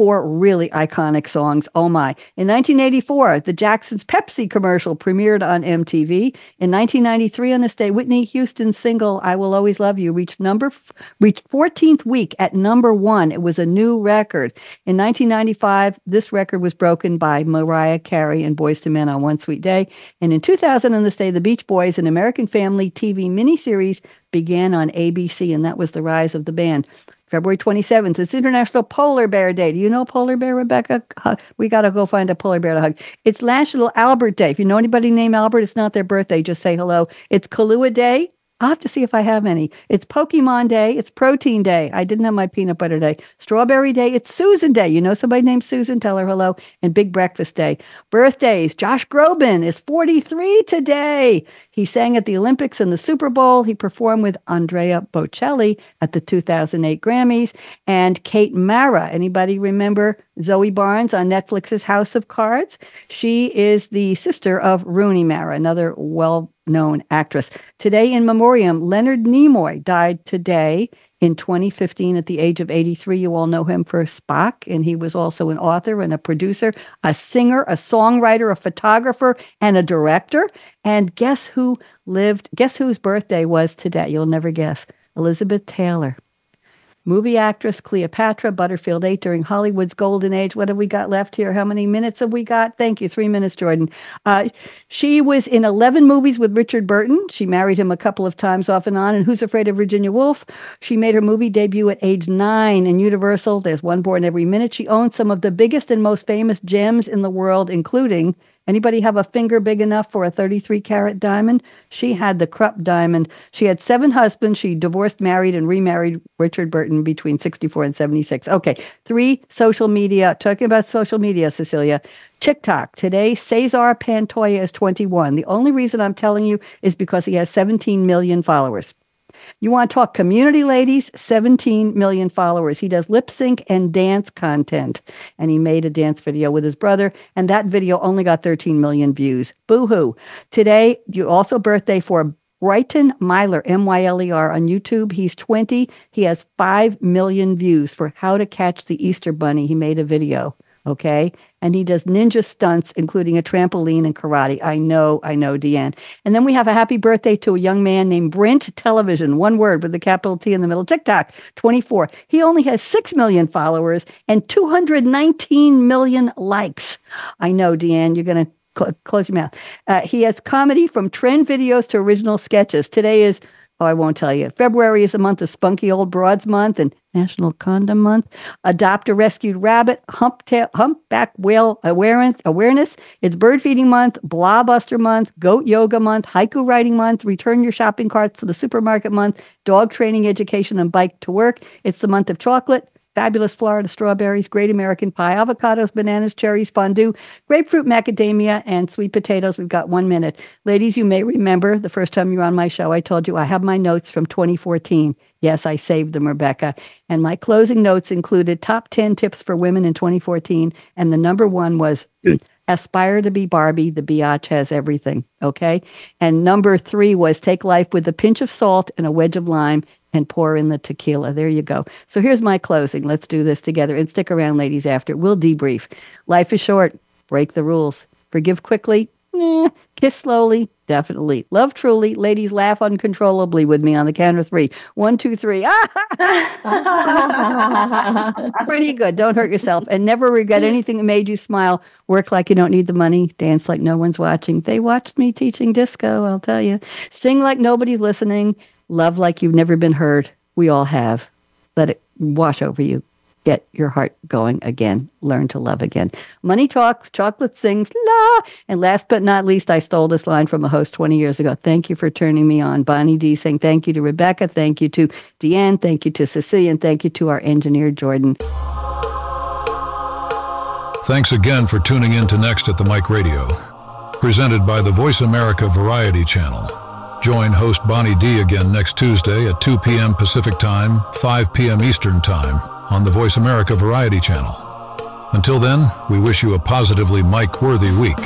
Four really iconic songs. Oh my. In 1984, the Jacksons Pepsi commercial premiered on MTV. In 1993, on this day, Whitney Houston's single "I Will Always Love You" reached number reached 14th week at number one. It was a new record. In 1995, this record was broken by Mariah Carey and Boyz II Men on One Sweet Day. And in 2000, on this day, the Beach Boys, an American Family TV miniseries, began on ABC, and that was the rise of the band. February 27th, it's International Polar Bear Day. Do you know Polar Bear, Rebecca? We got to go find a polar bear to hug. It's National Albert Day. If you know anybody named Albert, it's not their birthday. Just say hello. It's Kahlua Day. I'll have to see if I have any. It's Pokemon Day. It's Protein Day. I didn't have my peanut butter day. Strawberry Day. It's Susan Day. You know somebody named Susan? Tell her hello. And Big Breakfast Day. Birthdays. Josh Groban is 43 today. He sang at the Olympics and the Super Bowl. He performed with Andrea Bocelli at the 2008 Grammys. And Kate Mara. Anybody remember Zoe Barnes on Netflix's House of Cards? She is the sister of Rooney Mara, another well known actress. Today in memoriam, Leonard Nimoy died today in 2015 at the age of 83. You all know him for Spock, and he was also an author and a producer, a singer, a songwriter, a photographer, and a director. And guess who lived, guess whose birthday was today? You'll never guess. Elizabeth Taylor. Movie actress Cleopatra, Butterfield 8 during Hollywood's golden age. What have we got left here? How many minutes have we got? Thank you. Three minutes, Jordan. Uh, she was in 11 movies with Richard Burton. She married him a couple of times off and on. And Who's Afraid of Virginia Woolf? She made her movie debut at age nine in Universal. There's one born every minute. She owns some of the biggest and most famous gems in the world, including Anybody have a finger big enough for a 33 carat diamond? She had the Krupp diamond. She had seven husbands. She divorced, married, and remarried Richard Burton between 64 and 76. Okay, three social media. Talking about social media, Cecilia. TikTok. Today, Cesar Pantoya is 21. The only reason I'm telling you is because he has 17 million followers. You want to talk community, ladies? 17 million followers. He does lip sync and dance content. And he made a dance video with his brother, and that video only got 13 million views. Boo hoo. Today, you also birthday for Brighton Myler, M Y L E R, on YouTube. He's 20. He has 5 million views for How to Catch the Easter Bunny. He made a video. Okay. And he does ninja stunts, including a trampoline and karate. I know, I know, Deanne. And then we have a happy birthday to a young man named Brent Television, one word with the capital T in the middle, TikTok, 24. He only has 6 million followers and 219 million likes. I know, Deanne, you're going to cl- close your mouth. Uh, he has comedy from trend videos to original sketches. Today is Oh, I won't tell you. February is the month of Spunky Old Broads Month and National Condom Month. Adopt a Rescued Rabbit, hump Humpback Whale Awareness. Awareness. It's Bird Feeding Month, Blawbuster Month, Goat Yoga Month, Haiku Writing Month, Return Your Shopping Carts to the Supermarket Month, Dog Training Education and Bike to Work. It's the month of chocolate, fabulous Florida strawberries, great American pie, avocados, bananas, cherries, fondue, grapefruit, macadamia, and sweet potatoes. We've got one minute. Ladies, you may remember the first time you were on my show, I told you I have my notes from 2014. Yes, I saved them, Rebecca. And my closing notes included top 10 tips for women in 2014. And the number one was aspire to be Barbie. The biatch has everything. Okay. And number three was take life with a pinch of salt and a wedge of lime and pour in the tequila. There you go. So here's my closing. Let's do this together and stick around, ladies, after. We'll debrief. Life is short. Break the rules. Forgive quickly. Eh. Kiss slowly. Definitely. Love truly. Ladies, laugh uncontrollably with me on the count of three. One, two, three. Pretty good. Don't hurt yourself. And never regret anything that made you smile. Work like you don't need the money. Dance like no one's watching. They watched me teaching disco, I'll tell you. Sing like nobody's listening. Love like you've never been heard. We all have. Let it wash over you. Get your heart going again. Learn to love again. Money talks, chocolate sings, la. And last but not least, I stole this line from a host 20 years ago. Thank you for turning me on. Bonnie D saying thank you to Rebecca. Thank you to Deanne. Thank you to Cecilia. And thank you to our engineer, Jordan. Thanks again for tuning in to Next at the Mic Radio, presented by the VoiceAmerica Variety Channel. Join host Bonnie D again next Tuesday at 2 p.m. Pacific Time, 5 p.m. Eastern Time on the VoiceAmerica Variety Channel. Until then, we wish you a positively mic worthy week.